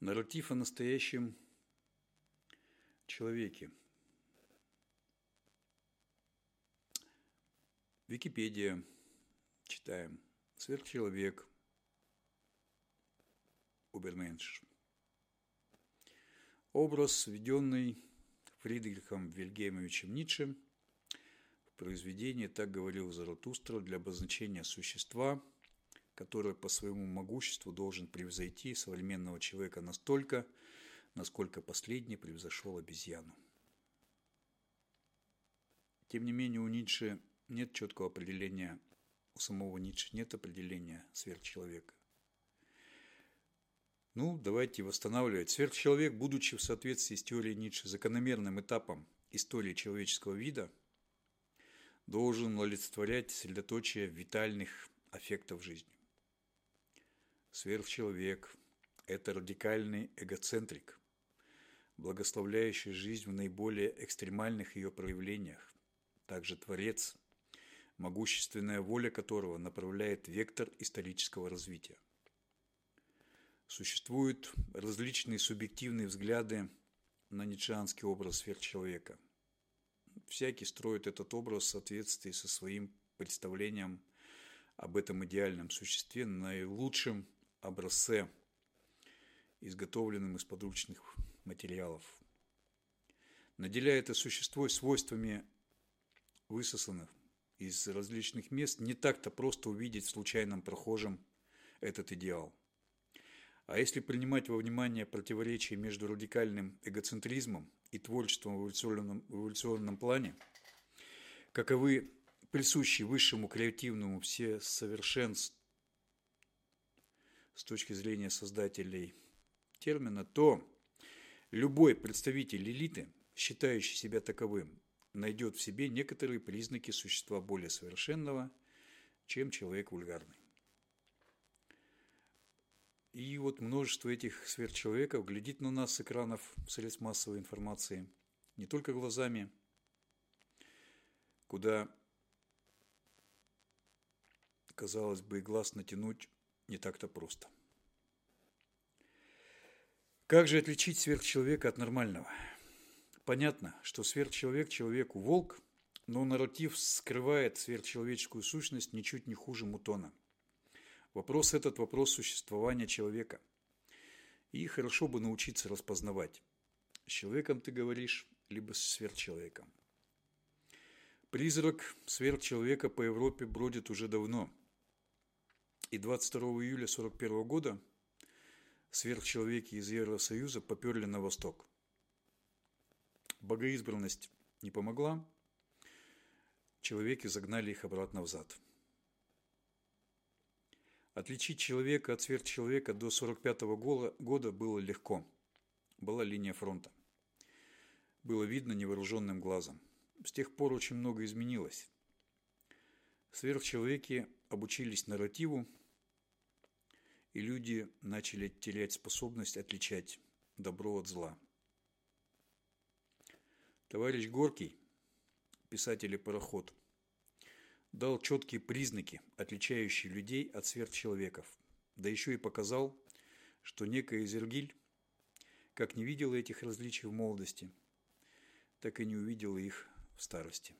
Нарратив о настоящем человеке. Википедия. Читаем. Сверхчеловек. Уберменш. Образ, введенный Фридрихом Вильгельмовичем Ницше в произведении «Так говорил Заратустра» для обозначения существа, которое по своему могуществу должен превзойти современного человека настолько, насколько последний превзошел обезьяну. Тем не менее, у Ницше нет четкого определения, у самого Ницше нет определения сверхчеловека. Ну, давайте восстанавливать. Сверхчеловек, будучи в соответствии с теорией Ницше закономерным этапом истории человеческого вида, должен олицетворять средоточие витальных аффектов жизни. Сверхчеловек – это радикальный эгоцентрик, благословляющий жизнь в наиболее экстремальных ее проявлениях, также творец, могущественная воля которого направляет вектор исторического развития. Существуют различные субъективные взгляды на ницшеанский образ сверхчеловека. Всякий строит этот образ в соответствии со своим представлением об этом идеальном существе, наилучшем образце, изготовленном из подручных материалов. Наделяя это существо свойствами высосанных из различных мест, не так-то просто увидеть в случайном прохожем этот идеал. А если принимать во внимание противоречие между радикальным эгоцентризмом и творчеством в эволюционном, в эволюционном плане, каковы присущи высшему креативному все совершенству с точки зрения создателей термина, то любой представитель элиты, считающий себя таковым, найдет в себе некоторые признаки существа более совершенного, чем человек вульгарный. И вот множество этих сверхчеловеков глядит на нас с экранов средств массовой информации не только глазами, куда, казалось бы, глаз натянуть не так-то просто. Как же отличить сверхчеловека от нормального? Понятно, что сверхчеловек человеку волк, но нарратив скрывает сверхчеловеческую сущность ничуть не хуже мутона. Вопрос этот – вопрос существования человека. И хорошо бы научиться распознавать, с человеком ты говоришь, либо с сверхчеловеком. Призрак сверхчеловека по Европе бродит уже давно – и 22 июля 1941 года сверхчеловеки из Евросоюза поперли на восток. Богоизбранность не помогла, человеки загнали их обратно взад. Отличить человека от сверхчеловека до 1945 года было легко. Была линия фронта. Было видно невооруженным глазом. С тех пор очень много изменилось. Сверхчеловеки обучились нарративу, и люди начали терять способность отличать добро от зла. Товарищ Горький, писатель и пароход, дал четкие признаки, отличающие людей от сверхчеловеков, да еще и показал, что некая Зергиль, как не видела этих различий в молодости, так и не увидела их в старости.